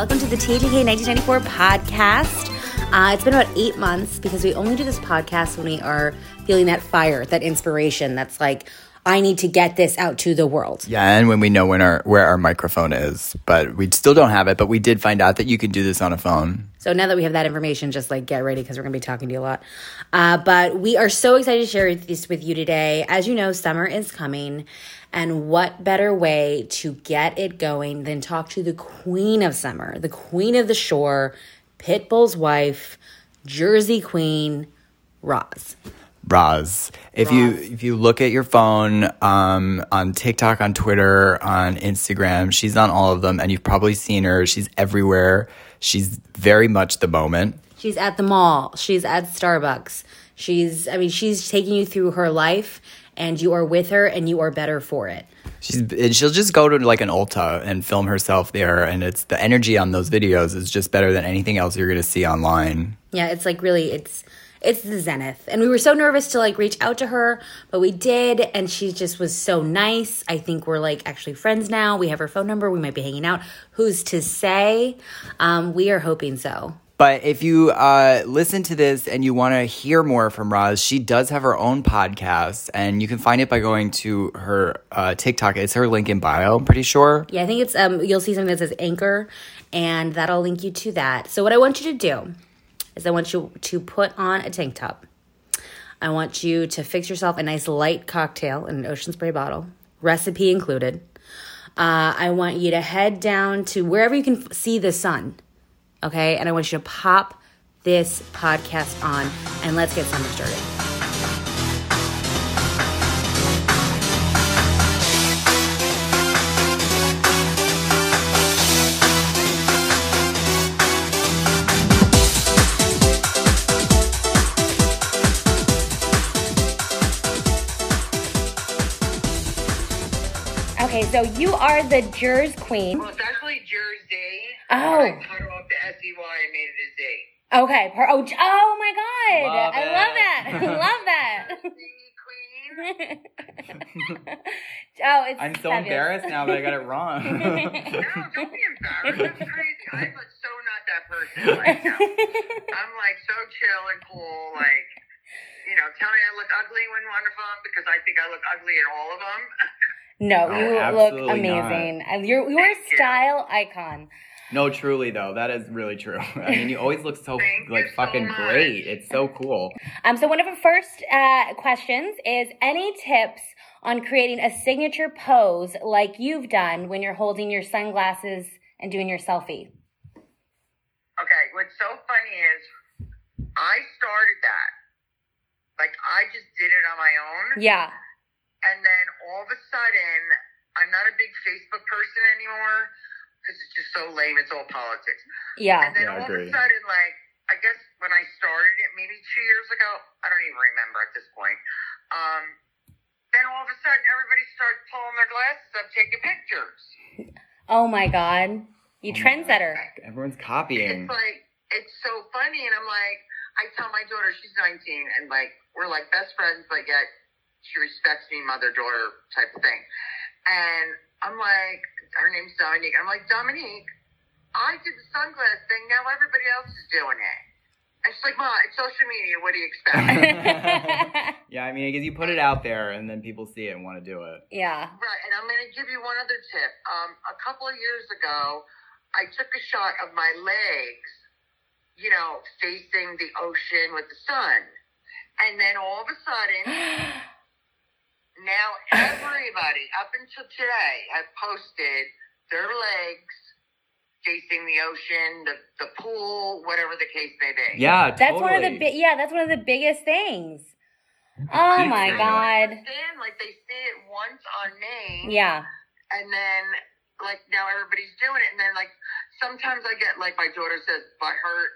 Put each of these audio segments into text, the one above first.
Welcome to the THK 1994 podcast. Uh, it's been about eight months because we only do this podcast when we are feeling that fire, that inspiration that's like, I need to get this out to the world. Yeah, and when we know when our where our microphone is, but we still don't have it. But we did find out that you can do this on a phone. So now that we have that information, just like get ready because we're going to be talking to you a lot. Uh, but we are so excited to share this with you today. As you know, summer is coming. And what better way to get it going than talk to the queen of summer, the queen of the shore, Pitbull's wife, Jersey queen, Roz. Roz. If you if you look at your phone um, on TikTok, on Twitter, on Instagram, she's on all of them, and you've probably seen her. She's everywhere. She's very much the moment. She's at the mall. She's at Starbucks. She's, I mean, she's taking you through her life, and you are with her, and you are better for it. She's and she'll just go to like an Ulta and film herself there, and it's the energy on those videos is just better than anything else you're gonna see online. Yeah, it's like really, it's it's the zenith, and we were so nervous to like reach out to her, but we did, and she just was so nice. I think we're like actually friends now. We have her phone number. We might be hanging out. Who's to say? Um, we are hoping so. But if you uh, listen to this and you want to hear more from Roz, she does have her own podcast, and you can find it by going to her uh, TikTok. It's her link in bio. I'm pretty sure. Yeah, I think it's um you'll see something that says anchor and that'll link you to that. So what I want you to do is I want you to put on a tank top. I want you to fix yourself a nice light cocktail in an ocean spray bottle, recipe included. Uh, I want you to head down to wherever you can see the sun, okay? And I want you to pop this podcast on and let's get summer started. So you are the Jers Queen. Well, it's actually Jersey. Oh. I cut off the S E Y and made it a Z. Okay. Per- oh, oh my God. Love I it. love that. I love that. oh, it's I'm so fabulous. embarrassed now that I got it wrong. No, don't be embarrassed. That's crazy. I'm like, so not that person right now. I'm like so chill and cool. Like, you know, tell me I look ugly when one of them because I think I look ugly in all of them. No, Oh, you look amazing. And You're, you're a Thank you. style icon. no, truly though, that is really true. I mean, you always look so Thank like fucking much. great. It's so cool. Um, so one of our first uh, questions is any tips on creating a signature pose like you've done when you're holding your sunglasses and doing your selfie? Okay, what's so funny is I started that. Like, I just did it on my own. Yeah. And then all of a sudden, I'm not a big Facebook person anymore because it's just so lame. It's all politics. Yeah. And then Yeah, all agree. of a sudden, like, I guess when I started it, maybe two years ago, I don't even remember at this point. Um, then all of a sudden, everybody starts pulling their glasses up, taking pictures. Oh my God. You trendsetter. Everyone's copying. It's like, it's so funny. And I'm like, I tell my daughter, she's 19, and like, we're like best friends, but yet she respects me, mother daughter type of thing. And I'm like, her name's Dominique. I'm like, Dominique, I did the sunglass thing. Now everybody else is doing it. And she's like, Ma, it's social media. What do you expect? yeah, I mean, because you put it out there and then people see it and want to do it. yeah. Right, and I'm going to give you one other tip. Um, a couple of years ago, I took a shot of my legs, you know, facing the ocean with the sun. And then all of a sudden, now everybody up until today have posted their legs facing the ocean, the, the pool, whatever the case may be. Yeah, That's one of the totally. big. Yeah, that's one of the biggest things. Oh my I god. understand, like they see it once on me. Yeah. and then like now everybody's doing it and then like sometimes i get like my daughter says butt hurt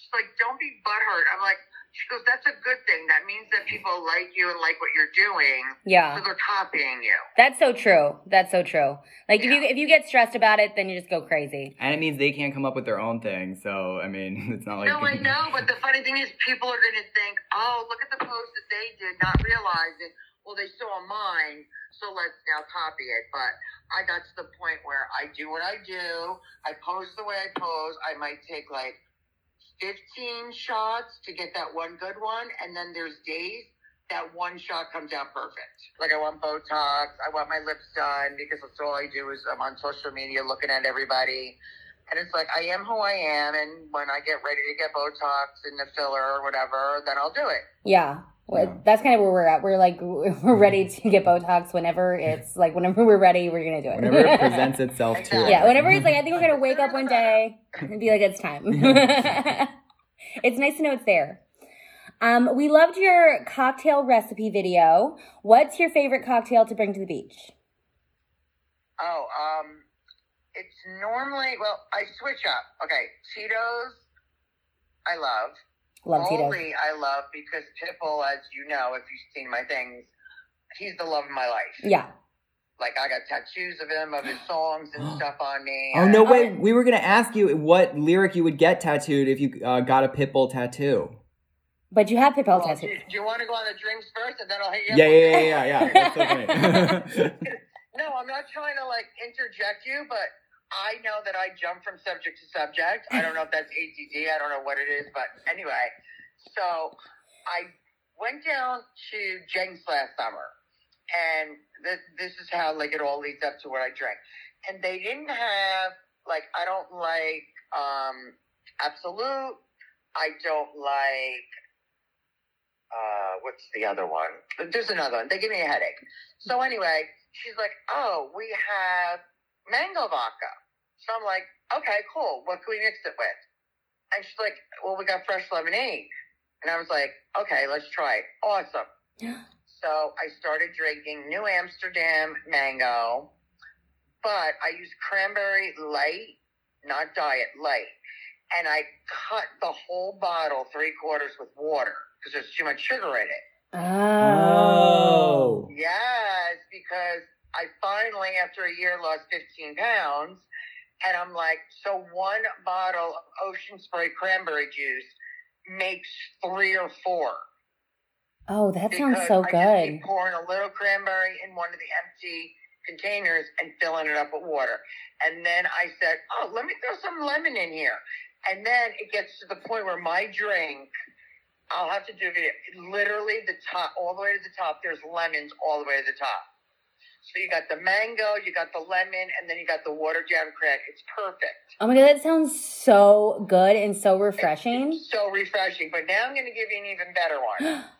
she's like don't be butt hurt i'm like she goes that's a good thing that means that people like you and like what you're doing Yeah. so they're copying you That's so true. That's so true. Like if you if you get stressed about it, then you just go crazy. And it means they can't come up with their own thing. So, I mean, it's not like. no i know but the funny thing is people are going to think oh look at the post that they did not realizing well they saw mine so let's now copy it. But I got to the point where I do what I do. I pose the way I pose. I might take like 15 shots to get that one good one. And then there's days that one shot comes out perfect. Like I want Botox. I want my lips done because that's all I do is I'm on social media looking at everybody. And it's like, I am who I am. And when I get ready to get Botox and the filler or whatever, then I'll do it. Yeah. Well, That's kind of where we're at. We're like, we're ready to get Botox whenever it's like, whenever we're ready, we're going to do it. Whenever it presents itself to us. Yeah, whenever it's like, I think we're gonna wake up one day and be like, it's time. it's nice to know it's there. Um, we loved your cocktail recipe video. What's your favorite cocktail to bring to the beach? Oh, um, it's normally, well, I switch up. Okay, Tito's, I love. Love Tito's. Holy, I love because Pitbull, as you know, if you've seen my things, he's the love of my life. Yeah. Like I got tattoos of him, of his songs and stuff on me. Oh no! I- Wait, we were gonna ask you what lyric you would get tattooed if you uh, got a Pitbull tattoo. But you have Pitbull Well, do, tattoos. do you want to go on the drinks first, and then I'll hit you? up Yeah, yeah, yeah, yeah, yeah. That's so funny. No, I'm not trying to like interject you, but I know that I jump from subject to subject. I don't know if that's ADD. I don't know what it is, but anyway. So I went down to Jenks last summer, and this this is how like it all leads up to what I drank. And they didn't have like I don't like um Absolut. I don't like uh what's the other one? There's another one. They give me a headache. So anyway, she's like, "Oh, we have mango vodka." So I'm like, "Okay, cool. What can we mix it with?" And she's like, "Well, we got fresh lemonade." And I was like, "Okay, let's try it." Awesome. Yeah. So I started drinking New Amsterdam mango, but I used cranberry light, not diet light. And I cut the whole bottle three quarters with water because there's too much sugar in it. Oh. Yes, because I finally, after a year, lost 15 pounds. And I'm like, so one bottle of ocean spray cranberry juice makes three or four. Oh, that sounds so I good. pouring a little cranberry in one of the empty containers and filling it up with water. And then I said, oh, let me throw some lemon in here. And then it gets to the point where my drink, I'll have to do it literally the top, all the way to the top. There's lemons all the way to the top. So you got the mango, you got the lemon, and then you got the watered down crack. It's perfect. Oh my god, that sounds so good and so refreshing. It's so refreshing. But now I'm going to give you an even better one.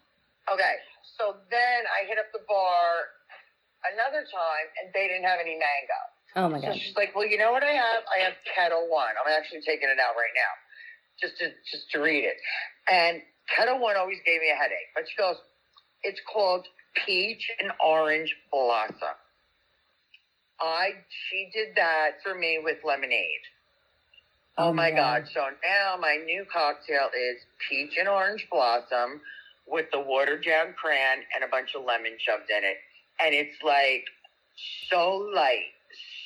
Okay, so then I hit up the bar another time, and they didn't have any mango. Oh my So god. she's like, "Well, you know what I have? I have Ketel One. I'm actually taking it out right now, just to just to read it." And Ketel One always gave me a headache, but she goes, "It's called Peach and Orange Blossom." I she did that for me with lemonade. Oh, oh my god. So now my new cocktail is peach and orange blossom with the watered down cran and a bunch of lemon shoved in it. And it's like so light,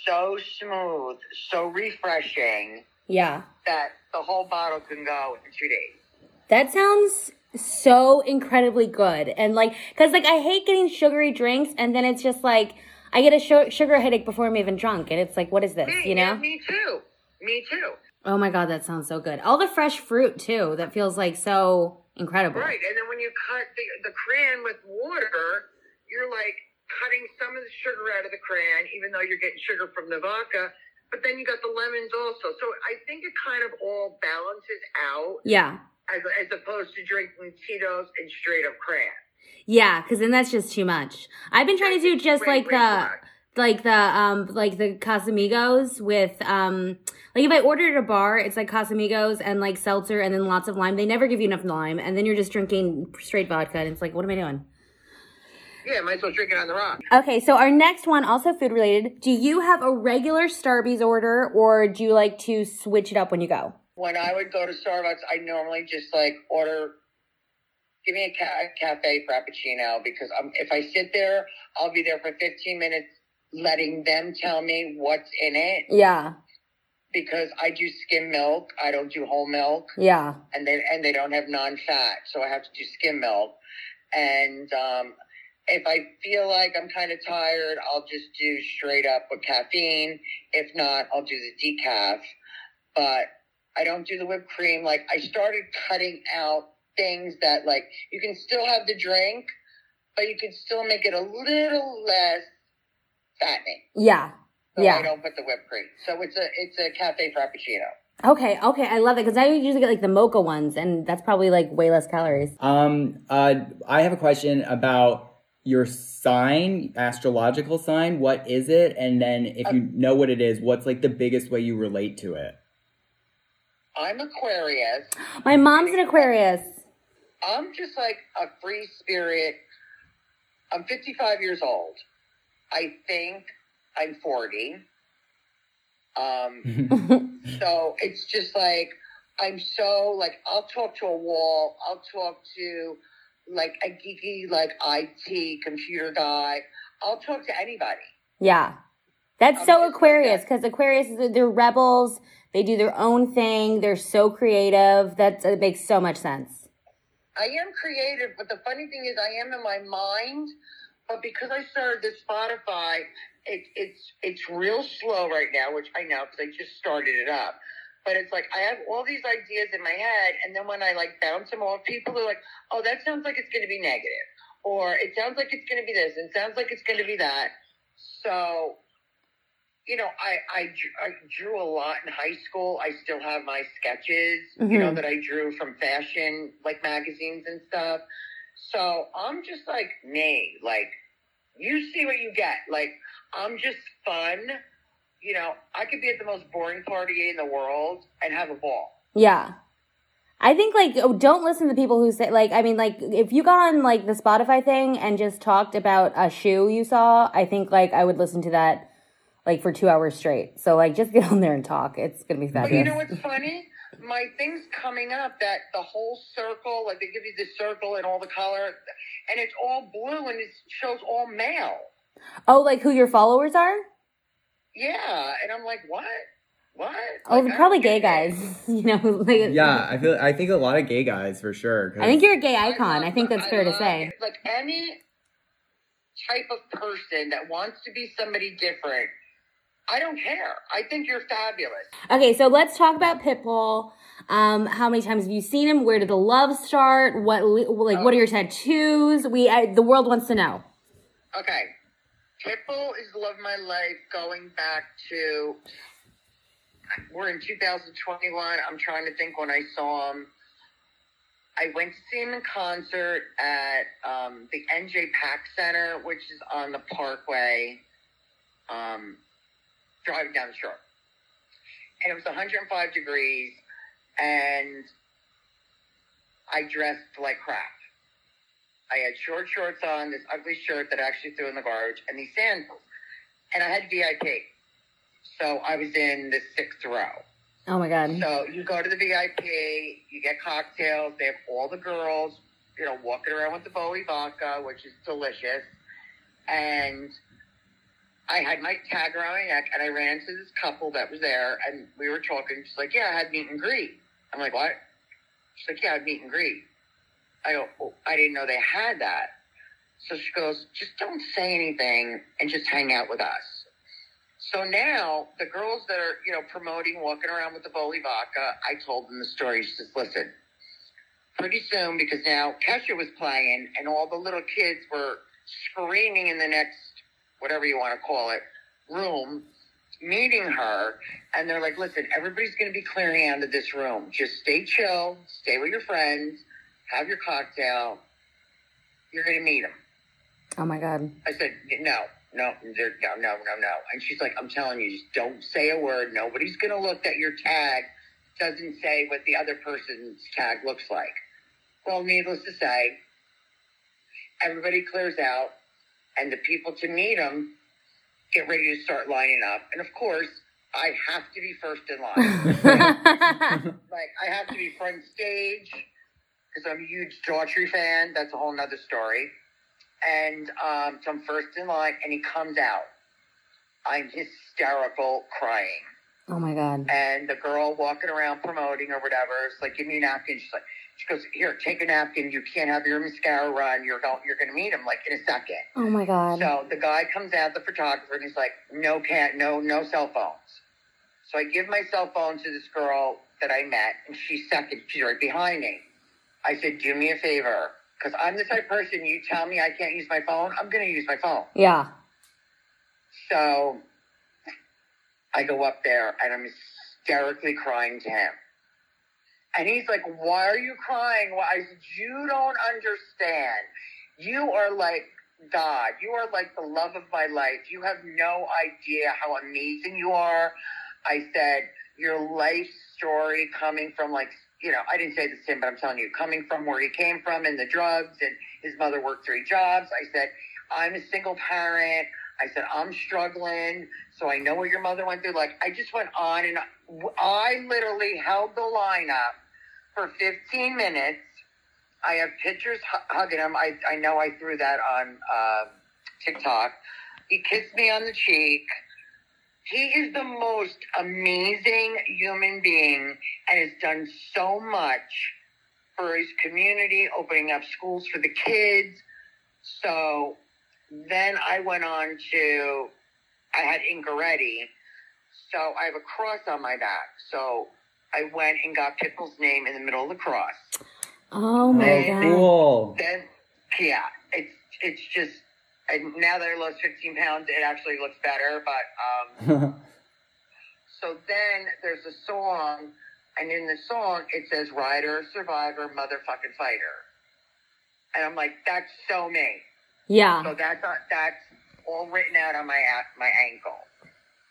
so smooth, so refreshing Yeah. that the whole bottle can go in two days. That sounds so incredibly good. And like, cause like I hate getting sugary drinks and then it's just like, I get a su- sugar headache before I'm even drunk. And it's like, what is this? Me, You know? yeah, me too. Me too. Oh my God, that sounds so good. All the fresh fruit too. That feels like so incredible. Right. And then when you cut the, the crayon with water, you're like cutting some of the sugar out of the crayon, even though you're getting sugar from the vodka. But then you got the lemons also. So I think it kind of all balances out Yeah. As, as opposed to drinking Tito's and straight up crayon. Yeah, because then that's just too much. I've been trying to do just Way- like way the much. like the um like the Casamigos with um like if I ordered at a bar, it's like Casamigos and like seltzer and then lots of lime. They never give you enough lime, and then you're just drinking straight vodka, and it's like, what am I doing? Yeah, might as well drink it on the rock. Okay, so our next one, also food related. Do you have a regular Starbucks order, or do you like to switch it up when you go? When I would go to Starbucks, I normally just like order, give me a ca- cafe frappuccino because um, if I sit there, I'll be there for 15 minutes letting them tell me what's in it Yeah, because I do skim milk. I don't do whole milk. yeah, and they and they don't have non-fat, so I have to do skim milk. And um, if I feel like I'm kind of tired, I'll just do straight up with caffeine. If not, I'll do the decaf. But I don't do the whipped cream. Like I started cutting out things that like you can still have the drink, but you can still make it a little less fattening. Yeah. So Yeah. I don't put the whipped cream. So it's a it's a cafe frappuccino. Okay, okay, I love it because I usually get like the mocha ones, and that's probably like way less calories. Um, uh, I have a question about your sign, astrological sign. What is it? And then if you know what it is, what's like the biggest way you relate to it? I'm Aquarius. My mom's an Aquarius. I'm just like a free spirit. I'm 55 years old. I think I'm 40. Um, so it's just like I'm so like I'll talk to a wall. I'll talk to like a geeky like IT computer guy. I'll talk to anybody. Yeah. That's I'm so Aquarius because Aquarius, is- they're rebels. They do their own thing. They're so creative. That's, it makes so much sense. I am creative, but the funny thing is, I am in my mind. But because I started this Spotify, it, it's it's real slow right now, which I know because I just started it up. But it's like I have all these ideas in my head, and then when I like bounce them off people, they're like, "Oh, that sounds like it's going to be negative," or "It sounds like it's going to be this," and "Sounds like it's going to be that." So, you know, I I, I drew a lot in high school. I still have my sketches, you know, Mhm. that I drew from fashion like magazines and stuff. So I'm just like me, like you see what you get. Like I'm just fun. You know, I could be at the most boring party in the world and have a ball. Yeah. I think like oh, don't listen to people who say like I mean like if you got on like the Spotify thing and just talked about a shoe you saw, I think like I would listen to that like for 2 hours straight. So like just get on there and talk. It's going to be But you know what's funny? My thing's coming up that the whole circle, like they give you the circle and all the color, and it's all blue and it shows all male. oh, like who your followers are? Yeah, and I'm like, what? What? Oh, Like, probably gay get it. guys. you know, like, yeah, I feel. I think a lot of gay guys for sure. I think you're a gay icon. I, love- think that's I fair to say. it. Like any type of person that wants to be somebody different, I don't care. I think you're fabulous. Okay, so let's talk about Pitbull. Um, how many times have you seen him? Where did the love start? What like what are your tattoos? We I, the world wants to know. Okay. Pitbull is the love of my life going back to, we're in 2021. I'm trying to think when I saw him. I went to see him in concert at um, the NJ Pack Center, which is on the Parkway, um, driving down the shore. And it was 105 degrees, and I dressed like crap. I had short shorts on, this ugly shirt that I actually threw in the garbage, and these sandals. And I had VIP. So I was in the sixth row. Oh my god. So you go to the VIP, you get cocktails. They have all the girls, you know, walking around with the Voli vodka, which is delicious. And I had my tag around my neck, and I ran into this couple that was there, and we were talking. She's like, "Yeah, I had meet and greet." I'm like, "What?" She's like, "Yeah, I had meet and greet." I go, oh, "I didn't know they had that." So she goes, "Just don't say anything and just hang out with us." So now the girls that are, you know, promoting walking around with the Voli vodka, I told them the story. She says, listen, pretty soon, because now Kesha was playing and all the little kids were screaming in the next, whatever you want to call it, room, meeting her. And they're like, listen, everybody's going to be clearing out of this room. Just stay chill, stay with your friends, have your cocktail. You're going to meet them. Oh my god. I said, no, no, no, no, no, no. And she's like, I'm telling you, just don't say a word. Nobody's going to look at your tag. Doesn't say what the other person's tag looks like. Well, needless to say, everybody clears out, and the people to meet them get ready to start lining up. And of course, I have to be first in line. like, I have to be front stage because I'm a huge Daughtry fan. That's a whole nother story and um, so I'm first in line, and he comes out. I'm hysterical, crying, oh my god. and the girl walking around promoting or whatever is like, "Give me a napkin." She's like, She goes, "Here, take a napkin. You can't have your mascara run. You're going. You're going to meet him like in a second. Oh my god. So the guy comes out, the photographer, and he's like, "No can, no, no cell phones." So I give my cell phone to this girl that I met, and she's second. She's right behind me. I said, "Do me a favor, because I'm the type of person. You tell me I can't use my phone, I'm going to use my phone." yeah. So I go up there and I'm hysterically crying to him. And he's like, Why are you crying? Well, I said, You don't understand. You are like God. You are like the love of my life. You have no idea how amazing you are. I said, Your life story coming from like, you know, I didn't say this to him, but I'm telling you, coming from where he came from and the drugs and his mother worked three jobs. I said, I'm a single parent. I said, I'm struggling. So I know what your mother went through. Like, I just went on and I literally held the line up for 15 minutes. I have pictures hu- hugging him. I, I know I threw that on uh, TikTok. He kissed me on the cheek. He is the most amazing human being and has done so much for his community, opening up schools for the kids. So then I went on to, I had Ingaretti. So I have a cross on my back. So I went and got Pitbull's name in the middle of the cross. Oh my Hey, god. Cool. Then, yeah, it's it's just, and now that I lost 15 pounds, it actually looks better. But um, so then there's a song, and in the song it says "Rider, Survivor, Motherfucking Fighter," and I'm like, that's so me. Yeah. So that's not, that's all written out on my my ankle,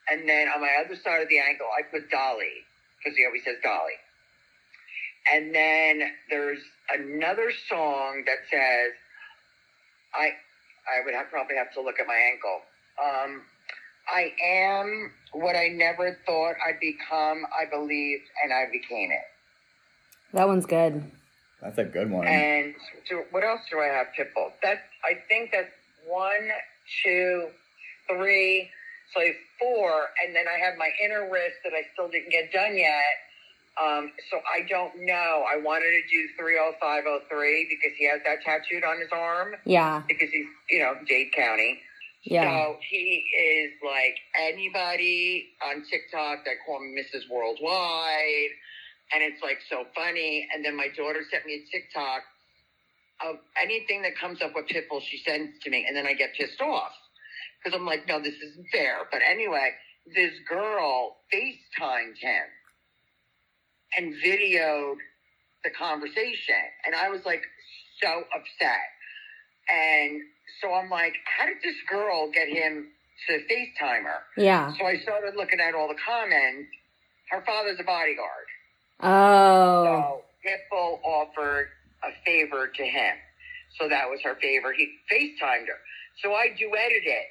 and then on my other side of the ankle I put Dolly because he always says Dolly. And then there's another song that says, I I would have, probably have to look at my ankle. Um, I am what I never thought I'd become. I believed, and I became it. That one's good. That's a good one. And so what else do I have, Pitbull? That's I think that's one, two, three, have four, and then I have my inner wrist that I still didn't get done yet. Um, so I don't know. I wanted to do three oh five oh three because he has that tattooed on his arm Yeah. because he's you know Dade County. Yeah. So he is like anybody on TikTok that call him Mrs. Worldwide. And it's like so funny. And then my daughter sent me a TikTok of anything that comes up with Pitbull, she sends to me. And then I get pissed off because I'm like, no, this isn't fair. But anyway, this girl FaceTimed him and videoed the conversation. And I was like so upset. And so I'm like, how did this girl get him to FaceTime her? Yeah. So I started looking at all the comments. Her father's a bodyguard. Oh. So Pitbull offered a favor to him. So that was her favor. He FaceTimed her. So I duetted it.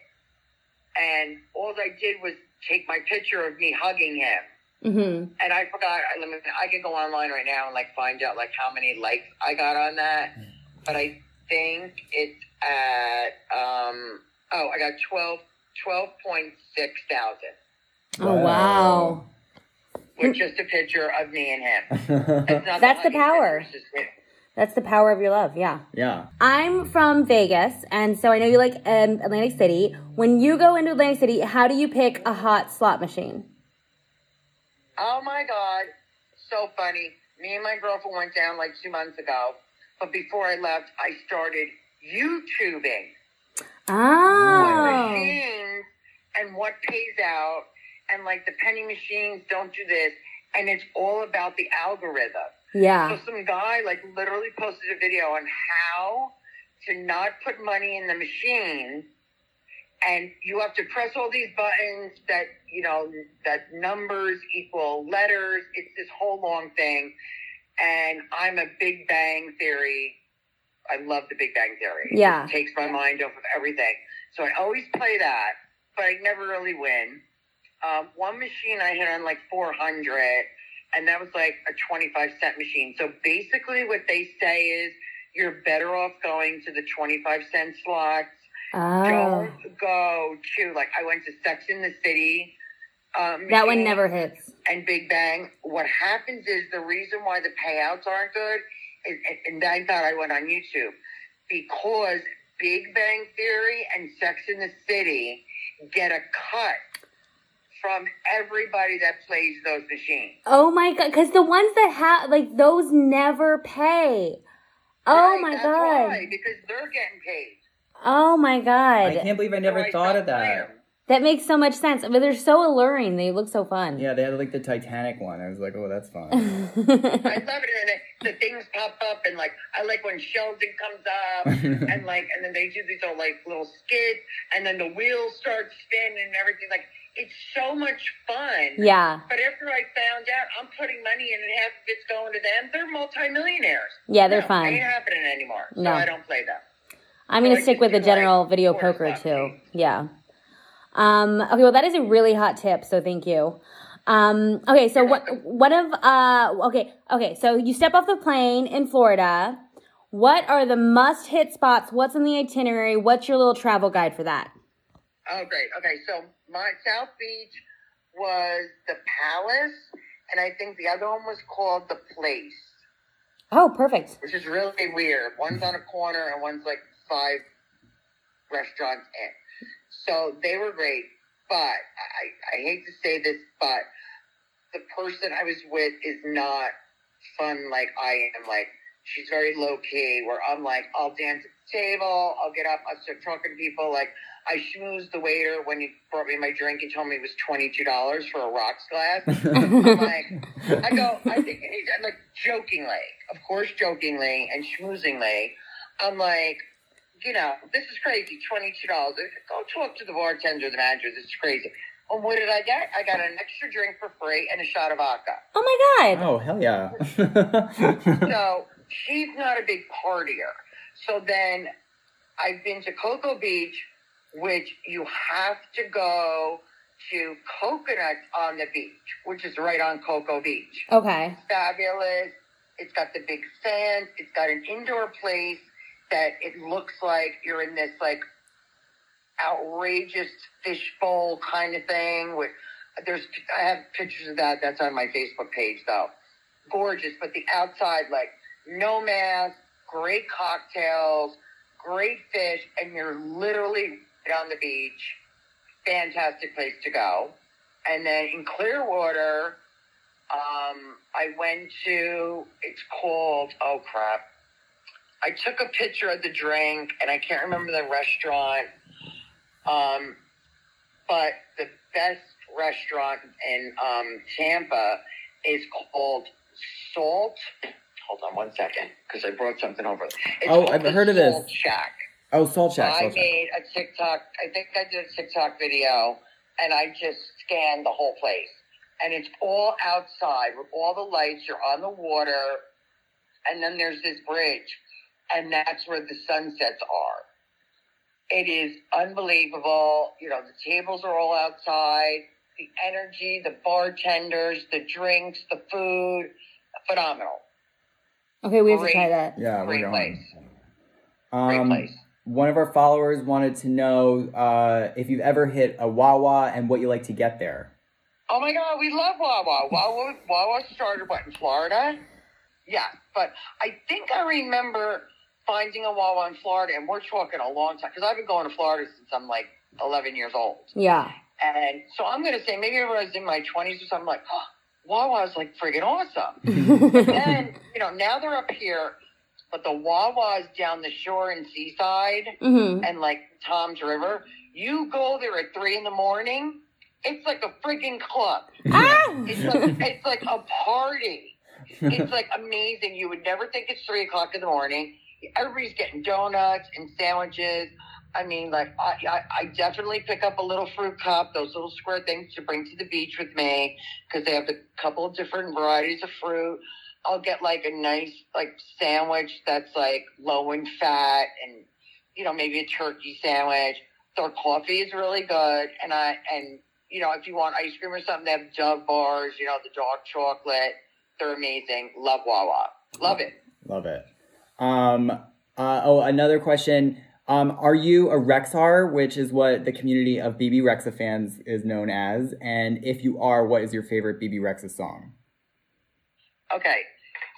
And all I did was take my picture of me hugging him. Mm-hmm. And I forgot. I, let me, I can go online right now and like find out like how many likes I got on that. But I think it's at um oh I got 12 12.6 thousand Oh wow. with just a picture of me and him. It's not That's the lucky power. picture, just me. That's the power of your love. Yeah. yeah. I'm from Vegas, and so I know you like um, Atlantic City. When you go into Atlantic City, how do you pick a hot slot machine? Oh my god, so funny. Me and my girlfriend went down like two months ago, but before I left, I started YouTubing. what Oh. machines and what pays out and like the penny machines don't do this and it's all about the algorithm Yeah. so some guy like literally posted a video on how to not put money in the machine and you have to press all these buttons that you know that numbers equal letters. It's this whole long thing. And i'm a big bang theory. I love the big bang theory. Yeah. just takes my mind off of everything. So i always play that but i never really win. Um, one machine i hit on like 400 and that was like a 25 cent machine so basically what they say is you're better off going to the 25 cent slots Oh. don't go to like I went to Sex in the City. Um, That one never hits. And Big Bang. What happens is the reason why the payouts aren't good and, and thank God I went on YouTube because Big Bang Theory and Sex in the City get a cut from everybody that plays those machines. Oh my god, because the ones that have like those never pay. Oh Right, my that's god. why, because they're getting paid. Oh my god. I can't believe I never I thought don't of that. blame 'em. That makes so much sense. But they're so alluring. They look so fun. Yeah, they had like the Titanic one. I was like, oh, that's fun. I love it, and then the things pop up, and like I like when Sheldon comes up, and like, and then they do these all like little skits, and then the wheels start spinning and everything. Like it's so much fun. yeah. But after I found out I'm putting money in and half of it's going to them, they're multimillionaires. Yeah, they're no, fun. Ain't happening anymore. So No. I don't play them. I'm gonna I stick with the general like, video poker too. Yeah. Um, okay, well that is a really hot tip, so thank you. Um, okay, so what one of uh okay, okay, so you step off the plane in Florida. What are the must hit spots? What's in the itinerary? What's your little travel guide for that? Oh, great. Okay, so my South Beach was the Palace, and I think the other one was called the Place. Oh, perfect. which is really weird. One's on a corner and one's like five restaurants in. So they were great, but I, I hate to say this, but the person I was with is not fun like I am. Like she's very low key. Where I'm like, I'll dance at the table, I'll get up, I'll start talking to people. Like I schmoozed the waiter when he brought me my drink. He told me it was twenty two dollars for a rocks glass. I'm like, I go, I think, I'm like jokingly, of course, jokingly and schmoozingly. I'm like, you know, this is crazy, $22. Go talk to the bartender, the manager, this is crazy. And what did I get? I got an extra drink for free and a shot of vodka. Oh my god. oh, hell yeah. So she's not a big partier. So then I've been to Cocoa Beach, which you have to go to Coconut on the beach, which is right on Cocoa Beach. Okay. fabulous. It's got the big sand. It's got an indoor place that it looks like you're in this like outrageous fishbowl kind of thing. With there's I have pictures of that. That's on my Facebook page though. Gorgeous, but the outside like no mask, great cocktails, great fish, and you're literally on the beach. Fantastic place to go. And then in Clearwater, um, I went to, it's called, oh crap. I took a picture of the drink and I can't remember the restaurant. Um, but the best restaurant in um, Tampa is called Salt. Hold on one second because I brought something over. It's Oh, I've heard of this. Shack. Oh, Salt Shack. I Salt Shack. made a TikTok. I think I did a TikTok video, and I just scanned the whole place. And it's all outside with all the lights. You're on the water, and then there's this bridge, and that's where the sunsets are. It is unbelievable. You know, the tables are all outside. The energy, the bartenders, the drinks, the food, phenomenal. Okay, we have to Great. try that. Yeah, we're Great going. place. Great Um, place. One of our followers wanted to know uh, if you've ever hit a Wawa and what you like to get there. Oh my God, we love Wawa. Wawa, Wawa started what in Florida? Yeah, but I think I remember finding a Wawa in Florida, and we're talking a long time because I've been going to Florida since I'm like 11 years old. Yeah. And so I'm going to say maybe when I was in my 20s or something, like, oh, Wawa's like friggin' awesome. But then, you know, now they're up here, but the Wawa's down the shore in Seaside Mm-hmm. and like Tom's River, you go there at three in the morning, it's like a freaking club. Ah! It's like, it's like a party. It's like amazing. You would never think it's three o'clock in the morning. Everybody's getting donuts and sandwiches. I mean, like I, I, I definitely pick up a little fruit cup, those little square things to bring to the beach with me because they have a couple of different varieties of fruit. I'll get like a nice like sandwich that's like low in fat and you know maybe a turkey sandwich. Their coffee is really good, and I and you know if you want ice cream or something, they have Dove bars. You know the dark chocolate. They're amazing. Love Wawa. Love it. Love it. Um, uh, oh, another question. Um, are you a Rexhar, which is what the community of Bebe Rexha fans is known as? And if you are, what is your favorite Bebe Rexha song? Okay.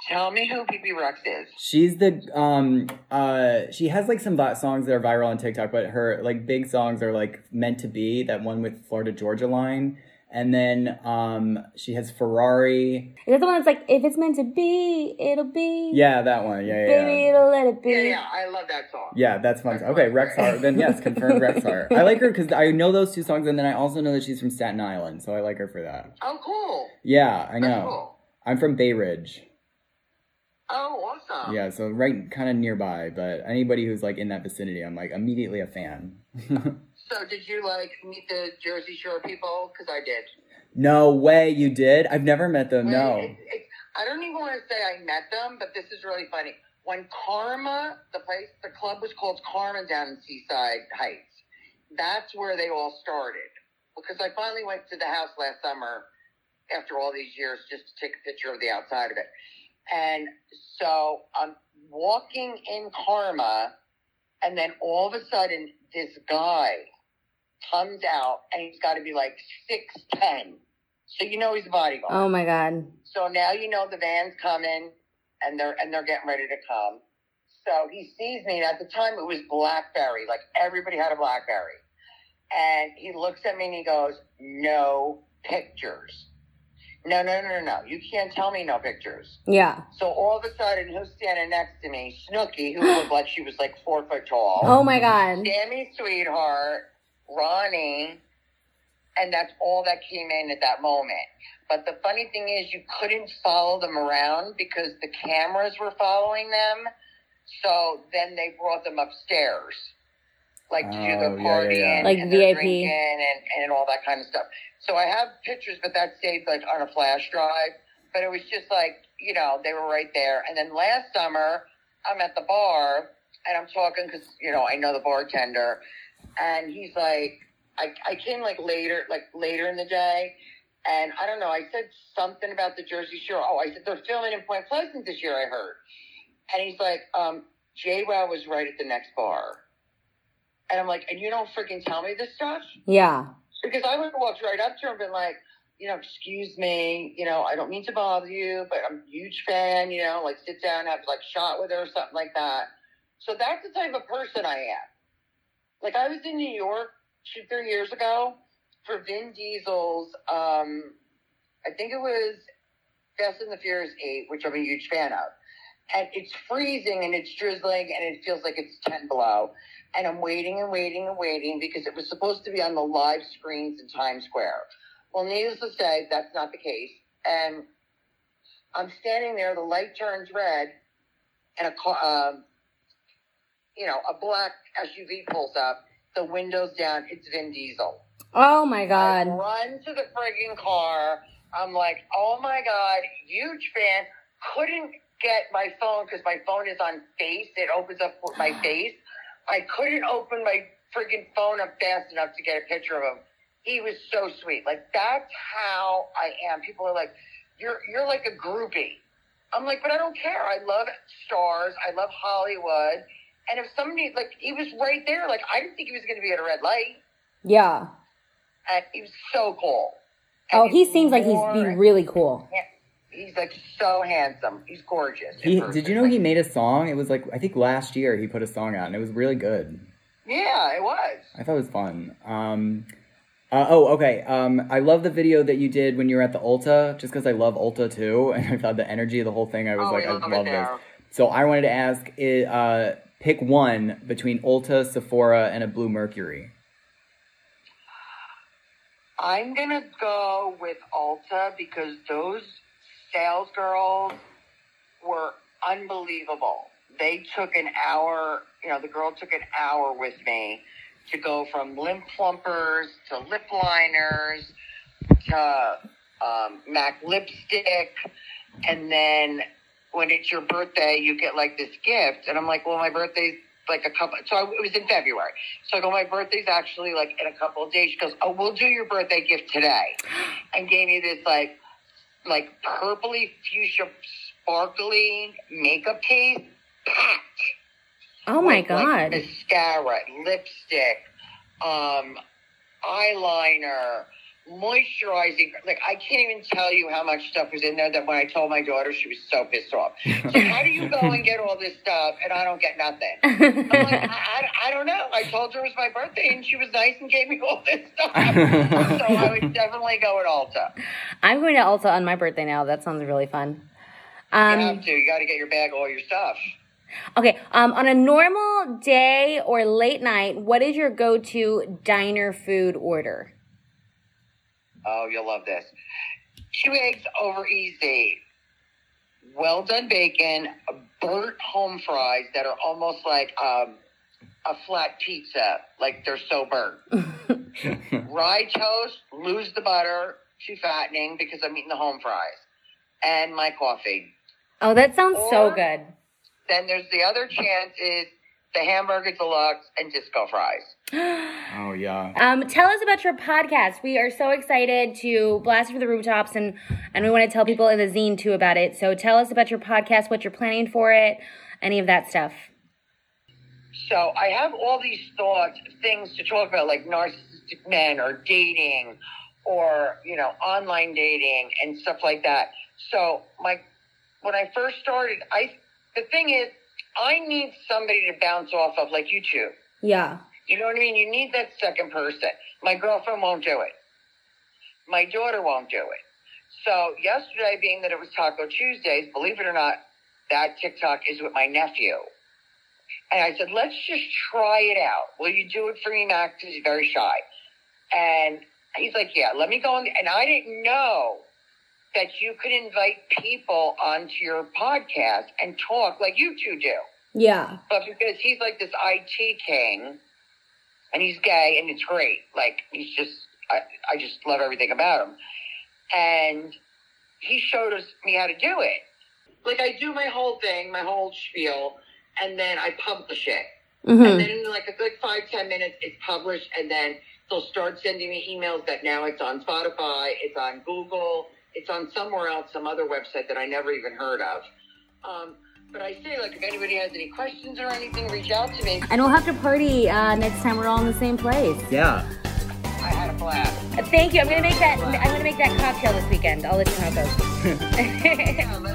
Tell me who BB Rex is. She's the um uh she has like some vi- songs that are viral on TikTok, but her like big songs are like meant to be that one with Florida Georgia line, and then um she has Ferrari. Is that the one that's like, if it's meant to be, it'll be. Yeah, that one. Yeah, yeah. Baby, yeah. it'll let it be. Yeah, yeah, I love that song. Yeah, that's fun. That's Okay, fun. Rexhart. Then yes, confirmed Rexhart. I like her because I know those two songs, and then I also know that she's from Staten Island, so I like her for that. Oh, cool. Yeah, I That's know. I'm from Bay Ridge. Oh, awesome. Yeah, so right kind of nearby, but anybody who's like in that vicinity, I'm like immediately a fan. So, did you like meet the Jersey Shore people? Because I did. no way you did? I've never met them. Well, No. It, it, I don't even want to say I met them, but this is really funny. When Karma, the place, the club was called Karma down in Seaside Heights. That's where they all started. Because I finally went to the house last summer after all these years just to take a picture of the outside of it. And so I'm walking in Karma, and then all of a sudden, this guy comes out, and he's got to be like 6'10. So you know he's a bodyguard. Oh my god. So now you know the van's coming and they're and they're getting ready to come. So he sees me and at the time it was Blackberry, like everybody had a Blackberry. And he looks at me and he goes, No pictures. No, no, no, no, no. You can't tell me no pictures. Yeah. So all of a sudden who's standing next to me? Snooki, who looked like she was like four foot tall. Oh my god. Sammy Sweetheart, Ronnie, and that's all that came in at that moment. But the funny thing is, you couldn't follow them around because the cameras were following them. So then they brought them upstairs, like to do Oh, yeah, their yeah, partying yeah. Like and their VIP. and, and all that kind of stuff. So I have pictures, but that's saved like on a flash drive. But it was just like, you know, they were right there. And then last summer, I'm at the bar and I'm talking because, you know, I know the bartender. And he's like, I, I came like later, like later in the day. And I don't know, I said something about the Jersey Shore. Oh, I said they're filming in Point Pleasant this year, I heard. And he's like, um, JWoww was right at the next bar. And I'm like, and you don't freaking tell me this stuff? Yeah. Because I would have walked right up to her and been like, you know, excuse me, you know, I don't mean to bother you, but I'm a huge fan, you know, like sit down, have like shot with her or something like that. So that's the type of person I am. Like I was in New York two, three years ago for Vin Diesel's, um, I think it was Fast and the Furious 8, which I'm a huge fan of. And it's freezing and it's drizzling and it feels like it's 10 below. And I'm waiting and waiting and waiting because it was supposed to be on the live screens in Times Square. Well, needless to say, that's not the case. And I'm standing there, the light turns red, and a car, um, you know, a black SUV pulls up, the windows down, it's Vin Diesel. Oh my I god. run to the frigging car. I'm like, oh my God, huge fan. Couldn't get my phone because my phone is on face. It opens up with my ah. face. I couldn't open my freaking phone up fast enough to get a picture of him. He was so sweet. Like that's how I am. People are like, you're you're like a groupie. I'm like, but I don't care. I love stars. I love Hollywood. And if somebody like he was right there, like I didn't think he was going to be at a red light Yeah. and he was so cool. Oh, and Oh, he seems like he's more- being really cool. He's like so handsome. He's gorgeous. He, did you know he made a song? It was like I think last year he put a song out and it was really good. Yeah, it was. I thought it was fun. Um, uh, oh, okay. Um, I love the video that you did when you were at the Ulta, just because I love Ulta too, and I thought the energy of the whole thing. I was Oh, like, I love love this. So I wanted to ask, uh, pick one between Ulta, Sephora, and a Bluemercury. I'm gonna go with Ulta because those sales girls were unbelievable. They took an hour. You know, the girl took an hour with me to go from lip plumpers to lip liners to um, MAC lipstick, and then when it's your birthday, you get like this gift. And I'm like, well, my birthday's like a couple. So I, it was in February. So I go, my birthday's actually like in a couple of days. She goes, oh, we'll do your birthday gift today, and gave me this like like purpley fuchsia sparkly makeup case packed Oh my with, god. Like mascara, lipstick, um, eyeliner, moisturizing. Like I can't even tell you how much stuff was in there. That when I told my daughter, she was so pissed off. So how do you go and get all this stuff and I don't get nothing? I'm like, I, I, I don't know. I told her it was my birthday and she was nice and gave me all this stuff. so I would definitely go at Ulta. I'm going to Ulta on my birthday now. That sounds really fun. You Um, have to. You got to get your bag all your stuff. okay, um, on a normal day or late night, what is your go-to diner food order? Oh, you'll love this. Two eggs over easy. Well done bacon, burnt home fries that are almost like um, a flat pizza, like they're so burnt. Rye toast, lose the butter, too fattening because I'm eating the home fries. And my coffee. Oh, that sounds so good. Then there's the other chance is the hamburger deluxe and disco fries. oh yeah. Um, tell us about your podcast. We are so excited to blast it for the rooftops, and and we want to tell people in the zine too about it. So tell us about your podcast, what you're planning for it, any of that stuff. So I have all these thoughts, things to talk about, like narcissistic men or dating or, you know, online dating and stuff like that. So my, when I first started, I, the thing is, I need somebody to bounce off of like you two. Yeah. You know what I mean? You need that second person. My girlfriend won't do it. My daughter won't do it. So yesterday, being that it was Taco Tuesdays, believe it or not, that TikTok is with my nephew. And I said, let's just try it out. Will you do it for me, Max? Because he's very shy. And he's like, yeah, let me go. And I didn't know that you could invite people onto your podcast and talk like you two do. Yeah. But because he's like this IT king and he's gay and it's great. Like he's just I, I just love everything about him. And he showed us me how to do it. Like I do my whole thing, my whole spiel, and then I publish it. And Mm-hmm. then in like a good five, ten minutes it's published and then they'll start sending me emails that now it's on Spotify, it's on Google, it's on somewhere else, some other website that I never even heard of. Um, but I say, like, if anybody has any questions or anything, reach out to me. And we'll have to party uh, next time we're all in the same place. Yeah. I had a blast. Thank you. I'm gonna make that. I'm gonna make that cocktail this weekend. I'll let you know how it goes.